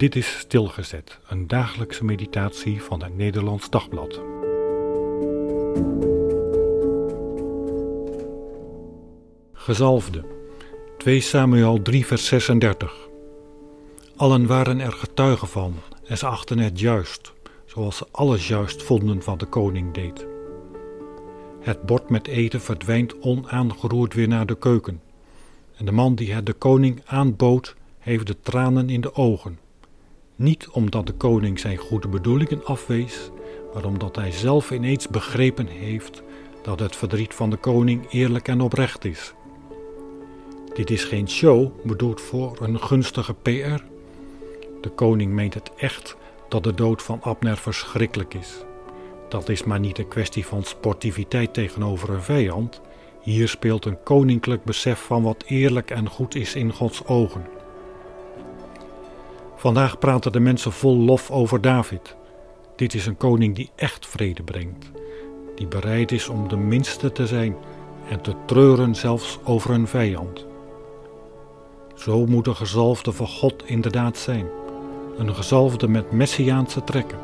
Dit is Stilgezet, een dagelijkse meditatie van het Nederlands Dagblad. Gezalfde, 2 Samuel 3 vers 36. Allen waren er getuigen van en ze achten het juist, zoals ze alles juist vonden van de koning deed. Het bord met eten verdwijnt onaangeroerd weer naar de keuken. En de man die het de koning aanbood, heeft de tranen in de ogen. Niet omdat de koning zijn goede bedoelingen afwees, maar omdat hij zelf ineens begrepen heeft dat het verdriet van de koning eerlijk en oprecht is. Dit is geen show bedoeld voor een gunstige PR. De koning meent het echt dat de dood van Abner verschrikkelijk is. Dat is maar niet een kwestie van sportiviteit tegenover een vijand. Hier speelt een koninklijk besef van wat eerlijk en goed is in Gods ogen. Vandaag praten de mensen vol lof over David. Dit is een koning die echt vrede brengt, die bereid is om de minste te zijn en te treuren zelfs over een vijand. Zo moet een gezalfde van God inderdaad zijn, een gezalfde met messiaanse trekken.